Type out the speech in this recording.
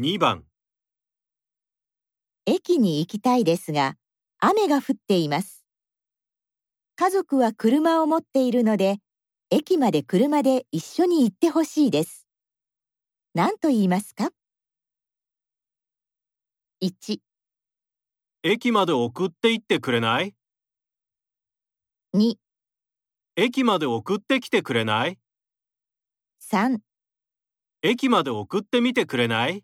2番。駅に行きたいですが、雨が降っています。家族は車を持っているので、駅まで車で一緒に行ってほしいです。何と言いますか ?1、駅まで送って行ってくれない？2、駅まで送ってきてくれない？3駅まで送ってみてくれない？